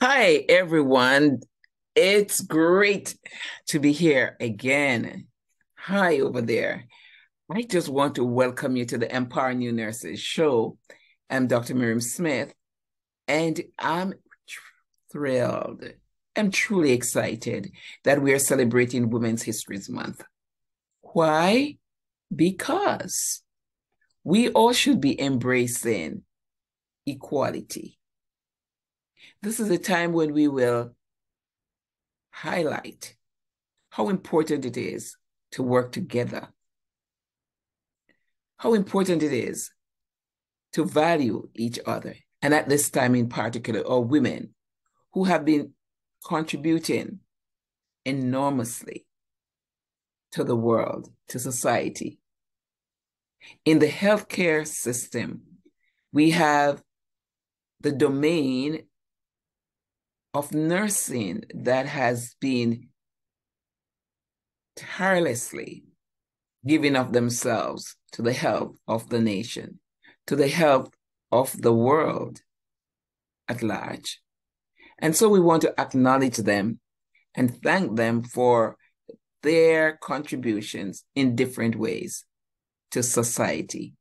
Hi, everyone. It's great to be here again. Hi, over there. I just want to welcome you to the Empower New Nurses show. I'm Dr. Miriam Smith, and I'm thrilled. I'm truly excited that we are celebrating Women's History Month. Why? Because we all should be embracing equality this is a time when we will highlight how important it is to work together, how important it is to value each other. And at this time in particular, or women who have been contributing enormously to the world, to society. In the healthcare system, we have the domain of nursing that has been tirelessly giving of themselves to the health of the nation, to the health of the world at large. And so we want to acknowledge them and thank them for their contributions in different ways to society.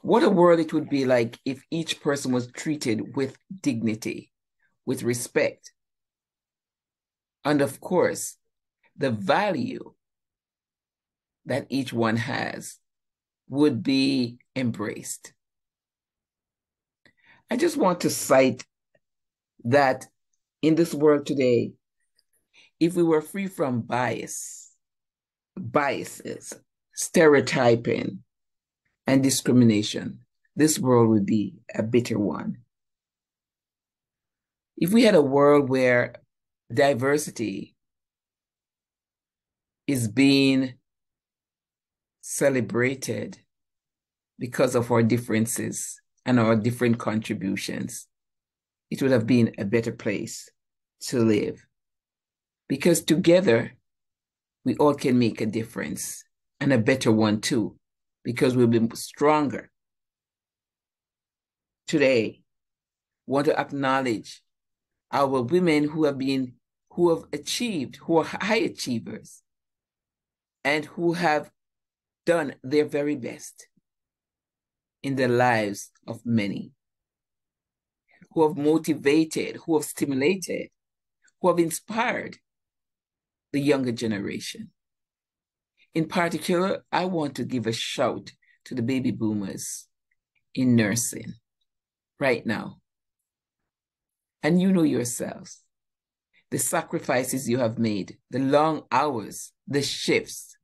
What a world it would be like if each person was treated with dignity with respect. And of course, the value that each one has would be embraced. I just want to cite that in this world today, if we were free from bias, biases, stereotyping, and discrimination, this world would be a bitter one if we had a world where diversity is being celebrated because of our differences and our different contributions, it would have been a better place to live. Because together, we all can make a difference and a better one too, because we'll be stronger. Today, want to acknowledge our women who have been, who have achieved, who are high achievers, and who have done their very best in the lives of many, who have motivated, who have stimulated, who have inspired the younger generation. In particular, I want to give a shout to the baby boomers in nursing right now. And you know yourselves the sacrifices you have made, the long hours, the shifts,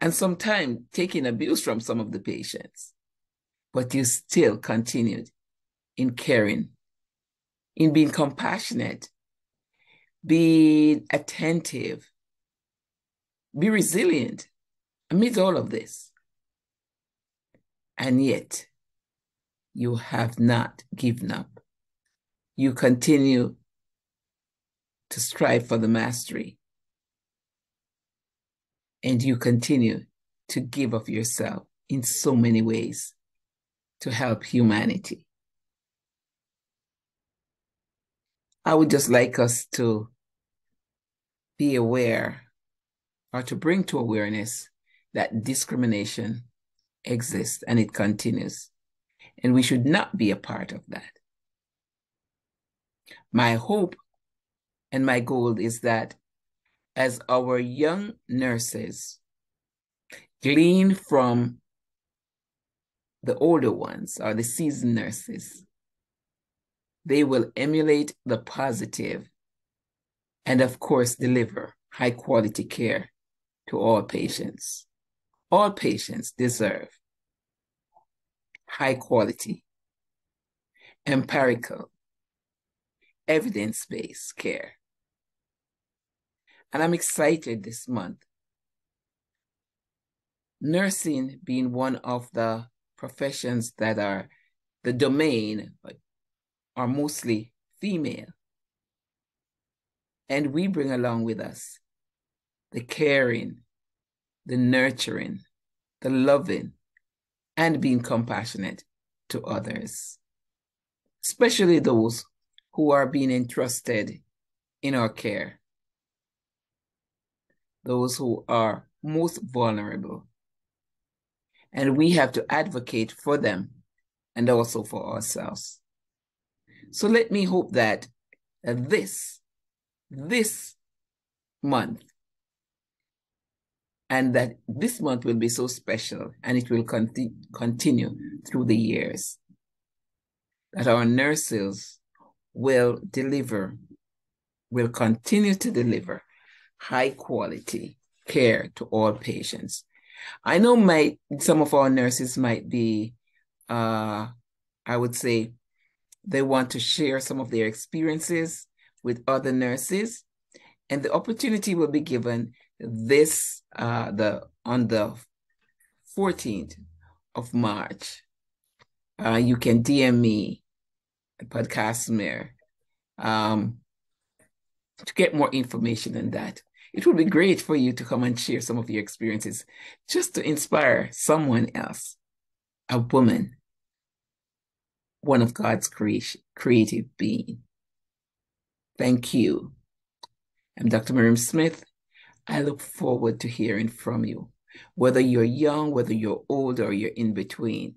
and sometimes taking abuse from some of the patients. But you still continued in caring, in being compassionate, being attentive, be resilient amidst all of this. And yet, you have not given up you continue to strive for the mastery. And you continue to give of yourself in so many ways to help humanity. I would just like us to be aware or to bring to awareness that discrimination exists and it continues. And we should not be a part of that. My hope and my goal is that as our young nurses glean from the older ones or the seasoned nurses, they will emulate the positive and, of course, deliver high quality care to all patients. All patients deserve high quality, empirical, evidence based care. And I'm excited this month. Nursing being one of the professions that are the domain are mostly female. And we bring along with us the caring, the nurturing, the loving, and being compassionate to others, especially those who are being entrusted in our care, those who are most vulnerable. And we have to advocate for them and also for ourselves. So let me hope that this, this month, and that this month will be so special and it will conti- continue through the years. That our nurses will deliver, will continue to deliver high quality care to all patients. I know my some of our nurses might be uh I would say they want to share some of their experiences with other nurses and the opportunity will be given this uh the on the 14th of March. Uh, you can DM me podcast mayor um, to get more information on that. It would be great for you to come and share some of your experiences just to inspire someone else, a woman, one of God's creation, creative being. Thank you. I'm Dr. Miriam Smith. I look forward to hearing from you, whether you're young, whether you're old, or you're in between.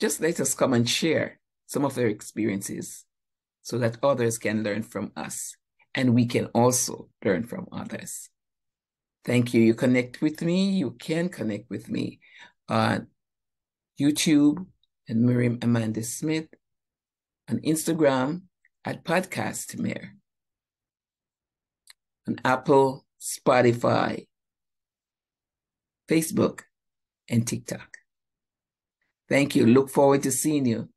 Just let us come and share some of their experiences so that others can learn from us and we can also learn from others. Thank you. You connect with me. You can connect with me on YouTube and Miriam Amanda Smith, on Instagram at Podcast Mayor, on Apple, Spotify, Facebook, and TikTok. Thank you. Look forward to seeing you